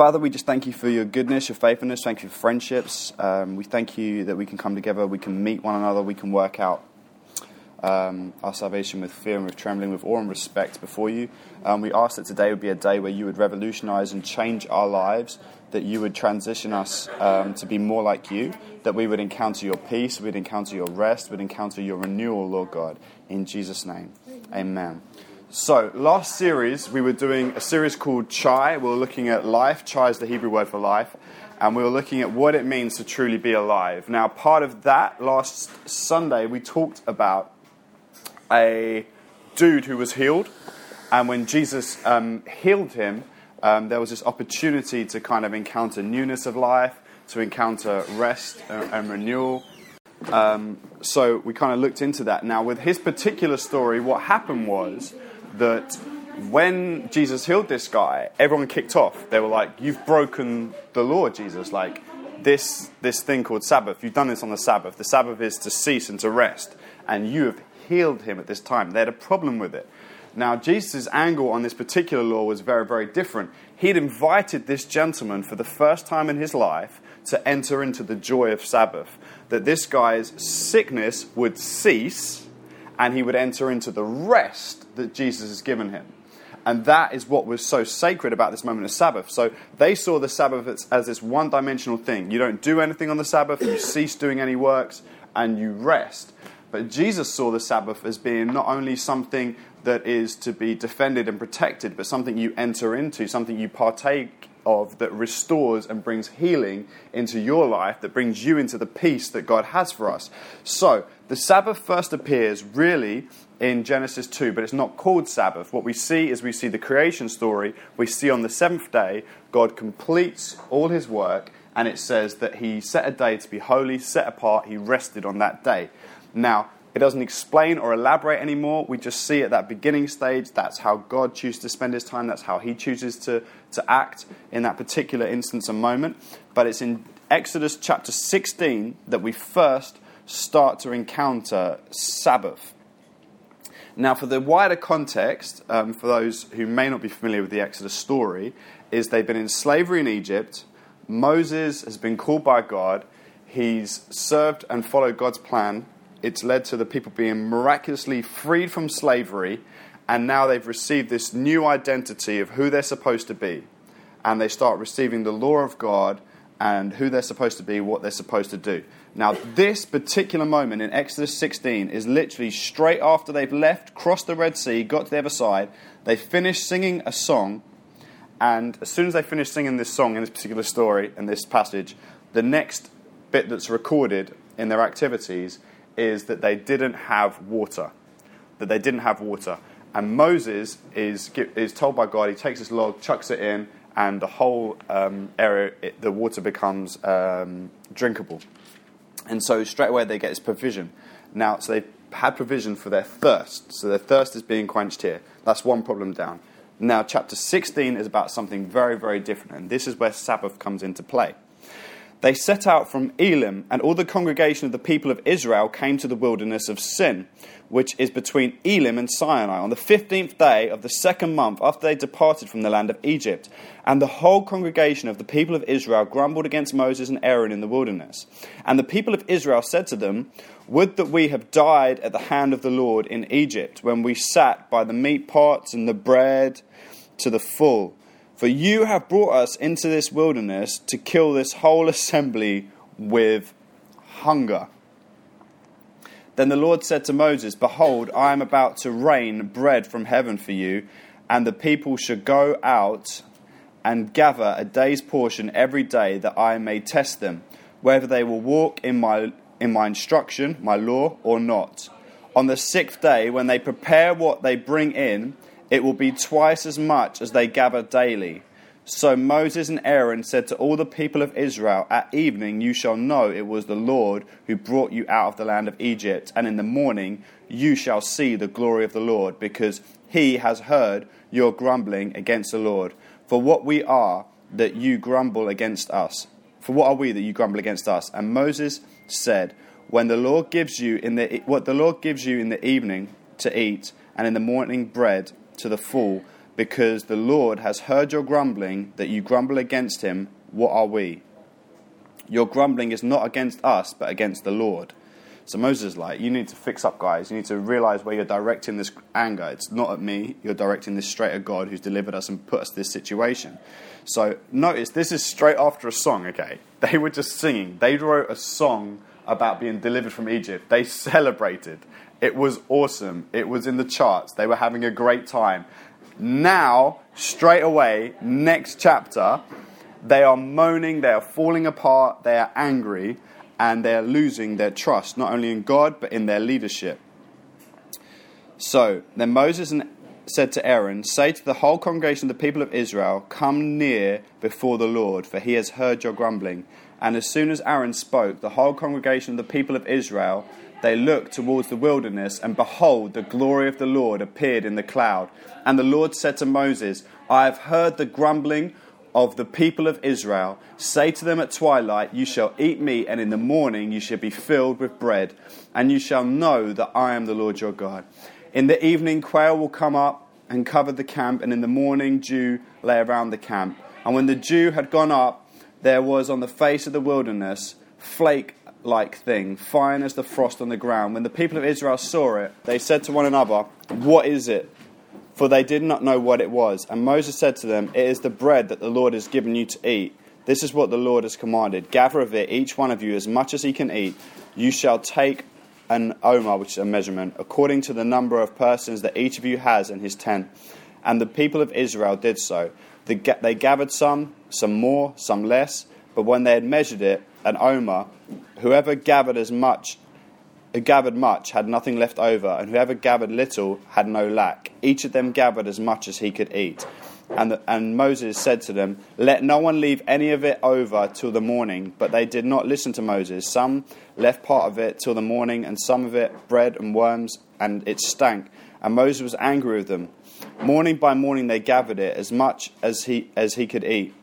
Father, we just thank you for your goodness, your faithfulness. Thank you for friendships. Um, we thank you that we can come together, we can meet one another, we can work out um, our salvation with fear and with trembling, with awe and respect before you. Um, we ask that today would be a day where you would revolutionize and change our lives, that you would transition us um, to be more like you, that we would encounter your peace, we'd encounter your rest, we'd encounter your renewal, Lord God. In Jesus' name, amen. So, last series, we were doing a series called Chai. We were looking at life. Chai is the Hebrew word for life. And we were looking at what it means to truly be alive. Now, part of that, last Sunday, we talked about a dude who was healed. And when Jesus um, healed him, um, there was this opportunity to kind of encounter newness of life, to encounter rest and, and renewal. Um, so we kind of looked into that. Now, with his particular story, what happened was that when Jesus healed this guy, everyone kicked off. They were like, "You've broken the law, Jesus! Like this this thing called Sabbath. You've done this on the Sabbath. The Sabbath is to cease and to rest, and you have healed him at this time." They had a problem with it. Now, Jesus' angle on this particular law was very, very different. He'd invited this gentleman for the first time in his life to enter into the joy of Sabbath. That this guy's sickness would cease and he would enter into the rest that Jesus has given him. And that is what was so sacred about this moment of Sabbath. So they saw the Sabbath as, this one dimensional thing. You don't do anything on the Sabbath, you cease doing any works, and you rest. But Jesus saw the Sabbath as being not only something that is to be defended and protected, but something you enter into, something you partake of that restores and brings healing into your life, that brings you into the peace that God has for us. So, the Sabbath first appears really in Genesis 2, but it's not called Sabbath. What we see is we see the creation story. We see on the seventh day, God completes all his work, and it says that he set a day to be holy, set apart, he rested on that day. Now, it doesn't explain or elaborate anymore. We just see at that beginning stage that's how God chooses to spend his time, that's how he chooses to, to act in that particular instance and moment. But it's in Exodus chapter 16 that we first start to encounter Sabbath. Now, for the wider context, um, for those who may not be familiar with the Exodus story, is they've been in slavery in Egypt. Moses has been called by God. He's served and followed God's plan it's led to the people being miraculously freed from slavery, and now they've received this new identity of who they're supposed to be. And they start receiving the law of God and who they're supposed to be, what they're supposed to do. Now, this particular moment in Exodus 16 is literally straight after they've left, crossed the Red Sea, got to the other side, they finish singing a song, and as soon as they finish singing this song in this particular story and this passage, the next bit that's recorded in their activities is that they didn't have water. That they didn't have water. And Moses is, is told by God, he takes this log, chucks it in, and the whole um, area, it, the water becomes um, drinkable. And so straight away they get this provision. Now, so they've had provision for their thirst. So their thirst is being quenched here. That's one problem down. Now, chapter 16 is about something very, very different. And this is where Sabbath comes into play. They set out from Elim, and all the congregation of the people of Israel came to the wilderness of Sin, which is between Elim and Sinai, on the fifteenth day of the second month after they departed from the land of Egypt. And the whole congregation of the people of Israel grumbled against Moses and Aaron in the wilderness. And the people of Israel said to them, Would that we have died at the hand of the Lord in Egypt, when we sat by the meat pots and the bread to the full for you have brought us into this wilderness to kill this whole assembly with hunger. Then the Lord said to Moses, Behold, I am about to rain bread from heaven for you, and the people should go out and gather a day's portion every day that I may test them, whether they will walk in my, in my instruction, my law, or not. On the sixth day, when they prepare what they bring in, it will be twice as much as they gather daily. So Moses and Aaron said to all the people of Israel, At evening you shall know it was the Lord who brought you out of the land of Egypt, and in the morning you shall see the glory of the Lord, because he has heard your grumbling against the Lord. For what we are that you grumble against us? For what are we that you grumble against us? And Moses said, When the Lord gives you in the what the Lord gives you in the evening to eat, and in the morning bread to the full, because the Lord has heard your grumbling, that you grumble against him. What are we? Your grumbling is not against us, but against the Lord. So Moses is like, you need to fix up, guys. You need to realize where you're directing this anger. It's not at me. You're directing this straight at God who's delivered us and put us this situation. So notice this is straight after a song, okay? They were just singing. They wrote a song about being delivered from Egypt. They celebrated. It was awesome. It was in the charts. They were having a great time. Now, straight away, next chapter, they are moaning, they are falling apart, they are angry, and they are losing their trust, not only in God, but in their leadership. So, then Moses said to Aaron, Say to the whole congregation of the people of Israel, Come near before the Lord, for he has heard your grumbling. And as soon as Aaron spoke, the whole congregation of the people of Israel they looked towards the wilderness, and behold, the glory of the Lord appeared in the cloud. And the Lord said to Moses, I have heard the grumbling of the people of Israel. Say to them at twilight, You shall eat meat, and in the morning you shall be filled with bread, and you shall know that I am the Lord your God. In the evening, quail will come up and cover the camp, and in the morning, dew lay around the camp. And when the dew had gone up, there was on the face of the wilderness flake like thing, fine as the frost on the ground. When the people of Israel saw it, they said to one another, What is it? For they did not know what it was. And Moses said to them, It is the bread that the Lord has given you to eat. This is what the Lord has commanded. Gather of it, each one of you, as much as he can eat. You shall take an omer, which is a measurement, according to the number of persons that each of you has in his tent. And the people of Israel did so. They gathered some, some more, some less. But when they had measured it, an omer, whoever gathered as much who gathered much had nothing left over, and whoever gathered little had no lack. Each of them gathered as much as he could eat. And, the, and Moses said to them, Let no one leave any of it over till the morning. But they did not listen to Moses. Some left part of it till the morning, and some of it bread and worms, and it stank. And Moses was angry with them. Morning by morning they gathered it as much as he, as he could eat.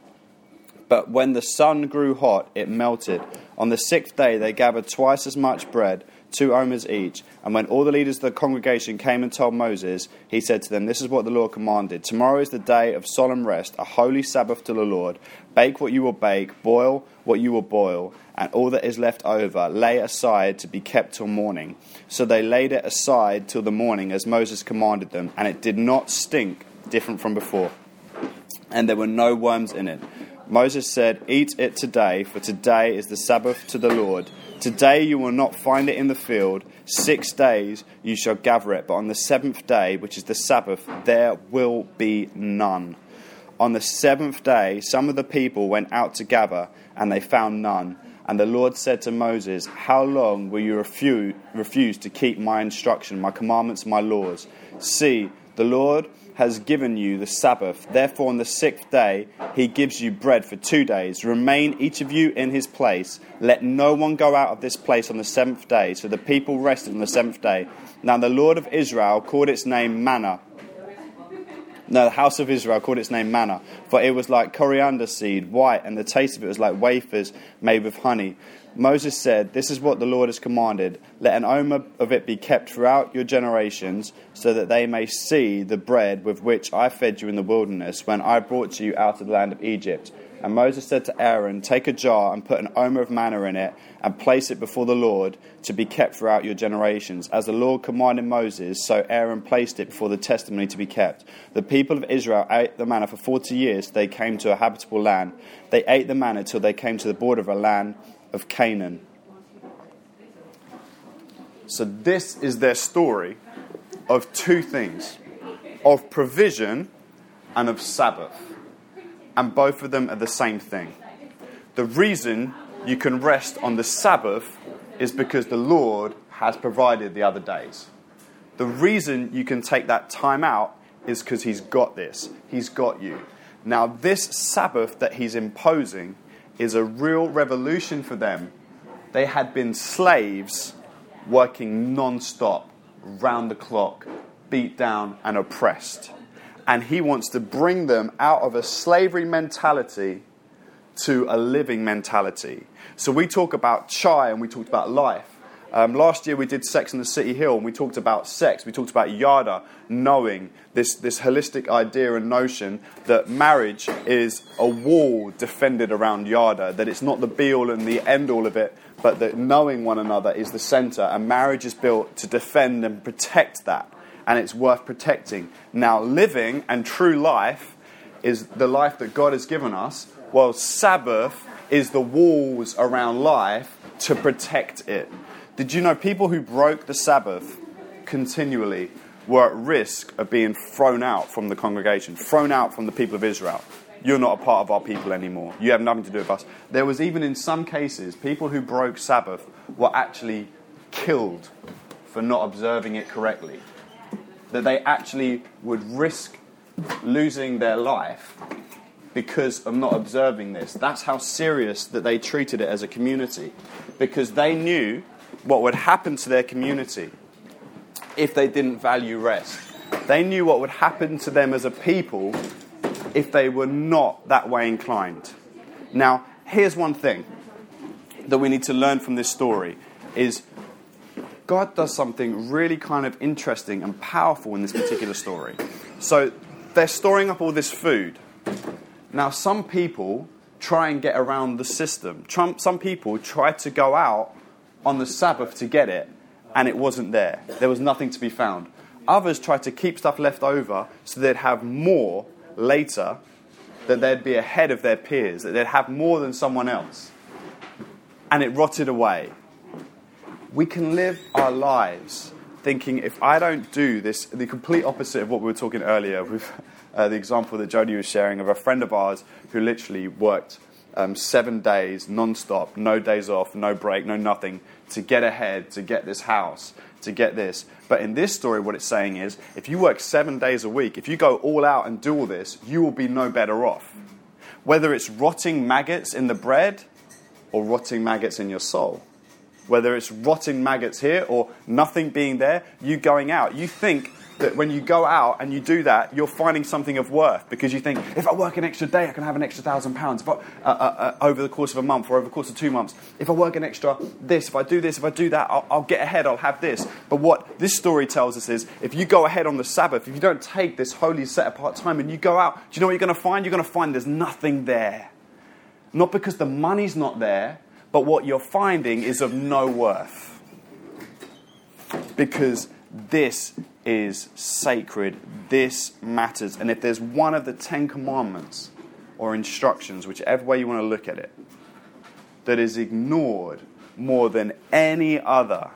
But when the sun grew hot, it melted. On the sixth day, they gathered twice as much bread, two omers each. And when all the leaders of the congregation came and told Moses, he said to them, This is what the Lord commanded. Tomorrow is the day of solemn rest, a holy Sabbath to the Lord. Bake what you will bake, boil what you will boil, and all that is left over lay aside to be kept till morning. So they laid it aside till the morning, as Moses commanded them, and it did not stink different from before. And there were no worms in it. Moses said, Eat it today, for today is the Sabbath to the Lord. Today you will not find it in the field. Six days you shall gather it, but on the seventh day, which is the Sabbath, there will be none. On the seventh day, some of the people went out to gather, and they found none. And the Lord said to Moses, How long will you refuse, refuse to keep my instruction, my commandments, my laws? See, the Lord has given you the Sabbath. Therefore, on the sixth day, he gives you bread for two days. Remain each of you in his place. Let no one go out of this place on the seventh day. So the people rested on the seventh day. Now, the Lord of Israel called its name manna. No, the house of Israel called its name manna, for it was like coriander seed, white, and the taste of it was like wafers made with honey. Moses said, This is what the Lord has commanded. Let an omer of it be kept throughout your generations, so that they may see the bread with which I fed you in the wilderness when I brought you out of the land of Egypt. And Moses said to Aaron, Take a jar and put an omer of manna in it, and place it before the Lord to be kept throughout your generations. As the Lord commanded Moses, so Aaron placed it before the testimony to be kept. The people of Israel ate the manna for forty years, they came to a habitable land. They ate the manna till they came to the border of a land of Canaan. So, this is their story of two things of provision and of Sabbath. And both of them are the same thing. The reason you can rest on the Sabbath is because the Lord has provided the other days. The reason you can take that time out is because He's got this, He's got you. Now, this Sabbath that He's imposing is a real revolution for them. They had been slaves working non stop, round the clock, beat down and oppressed. And he wants to bring them out of a slavery mentality to a living mentality. So we talk about chai and we talked about life. Um, last year we did Sex in the City Hill and we talked about sex. We talked about yada, knowing this, this holistic idea and notion that marriage is a wall defended around yada, that it's not the be all and the end all of it, but that knowing one another is the center. And marriage is built to defend and protect that. And it's worth protecting. Now, living and true life is the life that God has given us, while Sabbath is the walls around life to protect it. Did you know people who broke the Sabbath continually were at risk of being thrown out from the congregation, thrown out from the people of Israel? You're not a part of our people anymore. You have nothing to do with us. There was even in some cases people who broke Sabbath were actually killed for not observing it correctly. That they actually would risk losing their life because of not observing this. That's how serious that they treated it as a community. Because they knew what would happen to their community if they didn't value rest. They knew what would happen to them as a people if they were not that way inclined. Now, here's one thing that we need to learn from this story is God does something really kind of interesting and powerful in this particular story. So they're storing up all this food. Now, some people try and get around the system. Some people try to go out on the Sabbath to get it, and it wasn't there. There was nothing to be found. Others tried to keep stuff left over so they'd have more later, that they'd be ahead of their peers, that they'd have more than someone else. And it rotted away. We can live our lives thinking if I don't do this, the complete opposite of what we were talking earlier with uh, the example that Jody was sharing of a friend of ours who literally worked um, seven days non-stop, no days off, no break, no nothing, to get ahead, to get this house, to get this. But in this story, what it's saying is if you work seven days a week, if you go all out and do all this, you will be no better off. Whether it's rotting maggots in the bread or rotting maggots in your soul. Whether it's rotting maggots here or nothing being there, you going out. You think that when you go out and you do that, you're finding something of worth because you think, if I work an extra day, I can have an extra thousand pounds uh, uh, uh, over the course of a month or over the course of two months. If I work an extra this, if I do this, if I do that, I'll, I'll get ahead, I'll have this. But what this story tells us is if you go ahead on the Sabbath, if you don't take this holy set apart time and you go out, do you know what you're going to find? You're going to find there's nothing there. Not because the money's not there, but what you're finding is of no worth. Because this is sacred. This matters. And if there's one of the Ten Commandments or instructions, whichever way you want to look at it, that is ignored more than any other,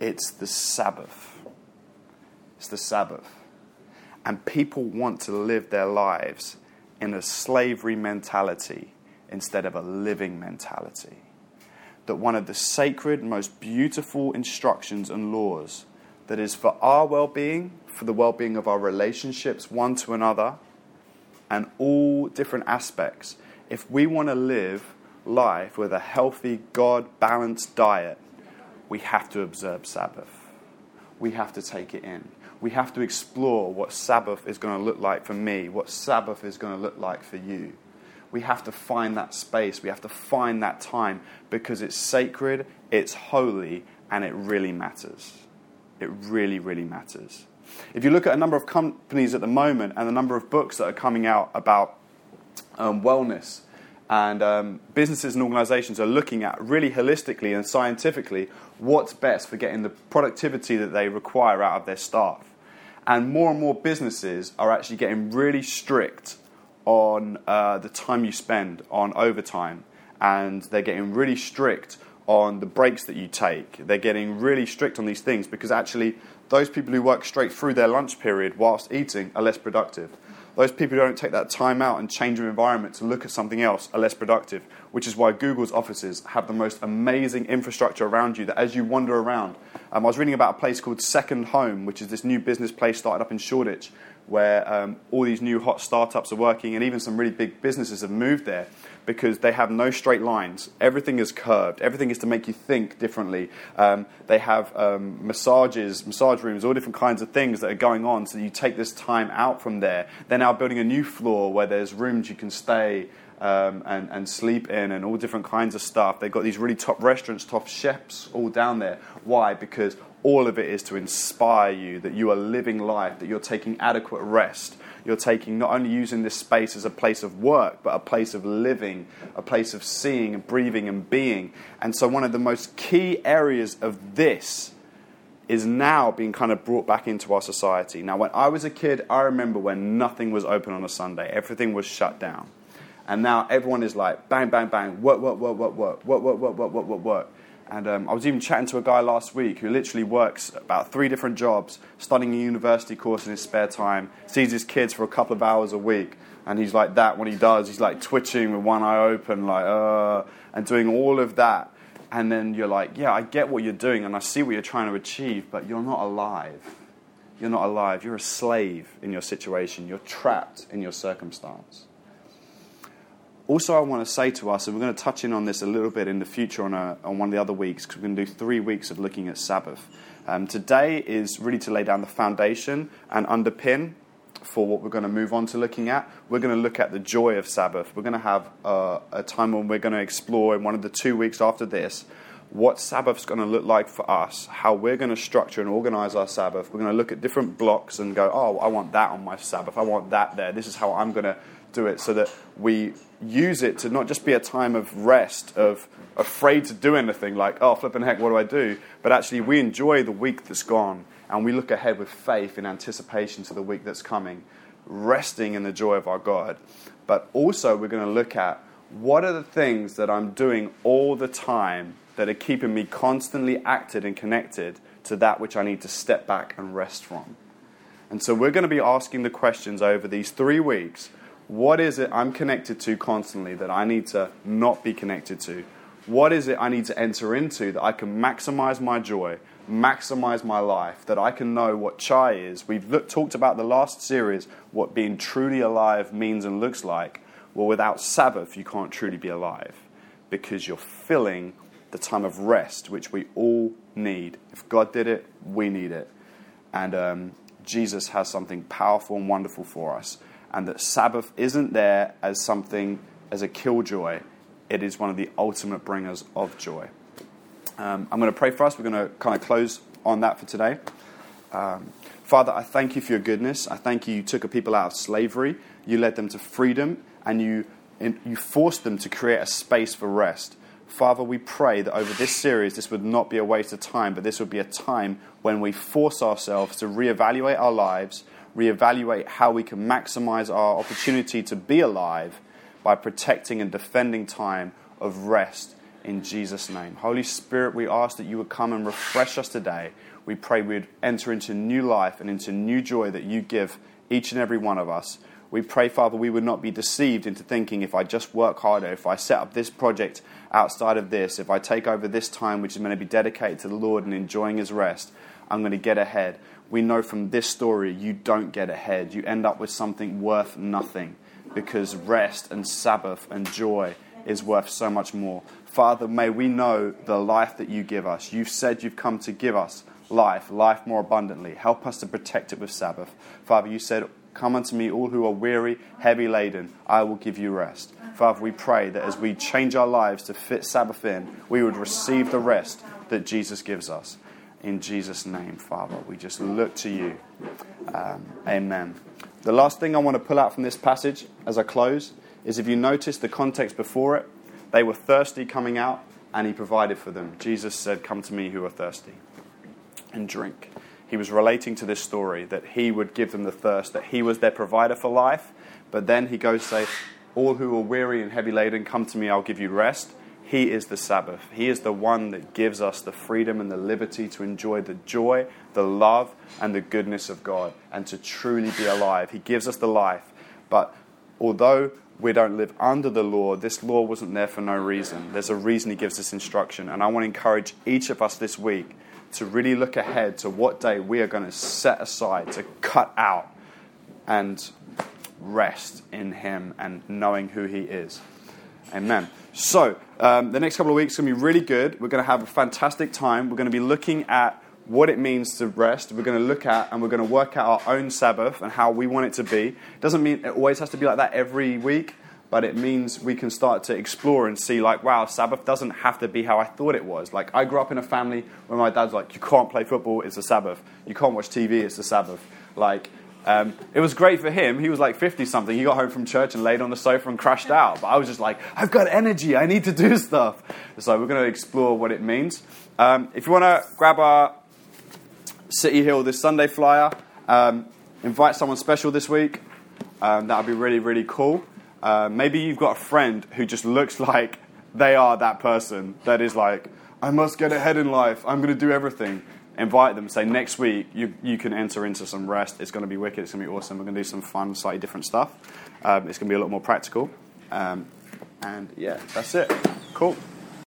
it's the Sabbath. It's the Sabbath. And people want to live their lives in a slavery mentality instead of a living mentality. That one of the sacred, most beautiful instructions and laws that is for our well being, for the well being of our relationships one to another, and all different aspects. If we want to live life with a healthy, God balanced diet, we have to observe Sabbath. We have to take it in. We have to explore what Sabbath is going to look like for me, what Sabbath is going to look like for you. We have to find that space, we have to find that time because it's sacred, it's holy, and it really matters. It really, really matters. If you look at a number of companies at the moment and the number of books that are coming out about um, wellness, and um, businesses and organizations are looking at really holistically and scientifically what's best for getting the productivity that they require out of their staff. And more and more businesses are actually getting really strict on uh, the time you spend on overtime, and they're getting really strict on the breaks that you take. They're getting really strict on these things because actually, those people who work straight through their lunch period whilst eating are less productive. Those people who don't take that time out and change their environment to look at something else are less productive, which is why Google's offices have the most amazing infrastructure around you that as you wander around. Um, I was reading about a place called Second Home, which is this new business place started up in Shoreditch, where um, all these new hot startups are working, and even some really big businesses have moved there because they have no straight lines. Everything is curved. Everything is to make you think differently. Um, they have um, massages, massage rooms, all different kinds of things that are going on. So you take this time out from there. They're now building a new floor where there's rooms you can stay. um, and, and sleep in and all different kinds of stuff. They've got these really top restaurants, top chefs all down there. Why? Because all of it is to inspire you that you are living life, that you're taking adequate rest. You're taking not only using this space as a place of work, but a place of living, a place of seeing and breathing and being. And so, one of the most key areas of this is now being kind of brought back into our society. Now, when I was a kid, I remember when nothing was open on a Sunday, everything was shut down. And now everyone is like, bang, bang, bang, work, work, work, work, work, work, work, work, work, work, work. And um, I was even chatting to a guy last week who literally works about three different jobs, studying a university course in his spare time, sees his kids for a couple of hours a week, and he's like that when he does. He's like twitching with one eye open, like, uh, and doing all of that. And then you're like, yeah, I get what you're doing, and I see what you're trying to achieve, but you're not alive. You're not alive. You're a slave in your situation. You're trapped in your circumstance also, I want to say to us, and we're going to touch in on this a little bit in the future on, a, on one of the other weeks, because we're going to do three weeks of looking at Sabbath. Um, today is really to lay down the foundation and underpin for what we're going to move on to looking at. We're going to look at the joy of Sabbath. We're going to have uh, a time when we're going to explore in one of the two weeks after this what Sabbath's going to look like for us, how we're going to structure and organize our Sabbath. We're going to look at different blocks and go, oh, I want that on my Sabbath. I want that there. This is how I'm going to do it so that we use it to not just be a time of rest, of afraid to do anything like, oh, flipping heck, what do I do? But actually, we enjoy the week that's gone and we look ahead with faith in anticipation to the week that's coming, resting in the joy of our God. But also, we're going to look at what are the things that I'm doing all the time that are keeping me constantly acted and connected to that which I need to step back and rest from. And so, we're going to be asking the questions over these three weeks what is it I'm connected to constantly that I need to not be connected to? What is it I need to enter into that I can maximize my joy, maximize my life, that I can know what chai is? We've looked, talked about the last series, what being truly alive means and looks like. Well, without Sabbath, you can't truly be alive because you're filling the time of rest, which we all need. If God did it, we need it. And um, Jesus has something powerful and wonderful for us and that Sabbath isn't there as something, as a killjoy. It is one of the ultimate bringers of joy. Um, I'm going to pray for us. We're going to kind of close on that for today. Um, Father, I thank you for your goodness. I thank you. You took a people out of slavery, you led them to freedom, and you, you forced them to create a space for rest. Father, we pray that over this series, this would not be a waste of time, but this would be a time when we force ourselves to reevaluate our lives, reevaluate how we can maximize our opportunity to be alive by protecting and defending time of rest in Jesus' name. Holy Spirit, we ask that you would come and refresh us today. We pray we'd enter into new life and into new joy that you give each and every one of us. We pray, Father, we would not be deceived into thinking if I just work harder, if I set up this project outside of this, if I take over this time which is going to be dedicated to the Lord and enjoying his rest, I'm going to get ahead we know from this story you don't get ahead. You end up with something worth nothing because rest and Sabbath and joy is worth so much more. Father, may we know the life that you give us. You've said you've come to give us life, life more abundantly. Help us to protect it with Sabbath. Father, you said, Come unto me, all who are weary, heavy laden, I will give you rest. Father, we pray that as we change our lives to fit Sabbath in, we would receive the rest that Jesus gives us in Jesus' name, Father. We just look to you. Um, amen. The last thing I want to pull out from this passage as I close is if you notice the context before it, they were thirsty coming out, and he provided for them. Jesus said, Come to me who are thirsty and drink. He was relating to this story that he would give them the thirst, that he was their provider for life. But then he goes, say, All who are weary and heavy laden, come to me, I'll give you rest. He is the Sabbath. He is the one that gives us the freedom and the liberty to enjoy the joy, the love, and the goodness of God and to truly be alive. He gives us the life. But although we don't live under the law, this law wasn't there for no reason. There's a reason He gives us instruction. And I want to encourage each of us this week to really look ahead to what day we are going to set aside to cut out and rest in Him and knowing who He is. Amen. So, um, the next couple of weeks are going to be really good. We're going to have a fantastic time. We're going to be looking at what it means to rest. We're going to look at and we're going to work out our own Sabbath and how we want it to be. Doesn't mean it always has to be like that every week, but it means we can start to explore and see, like, wow, Sabbath doesn't have to be how I thought it was. Like, I grew up in a family where my dad's like, you can't play football, it's the Sabbath. You can't watch TV, it's the Sabbath. Like, um, it was great for him. He was like 50 something. He got home from church and laid on the sofa and crashed out. But I was just like, I've got energy. I need to do stuff. So we're going to explore what it means. Um, if you want to grab our City Hill this Sunday flyer, um, invite someone special this week. Um, that would be really, really cool. Uh, maybe you've got a friend who just looks like they are that person that is like, I must get ahead in life. I'm going to do everything invite them, say next week you, you can enter into some rest. It's going to be wicked. It's going to be awesome. We're going to do some fun, slightly different stuff. Um, it's going to be a lot more practical. Um, and yeah, that's it. Cool.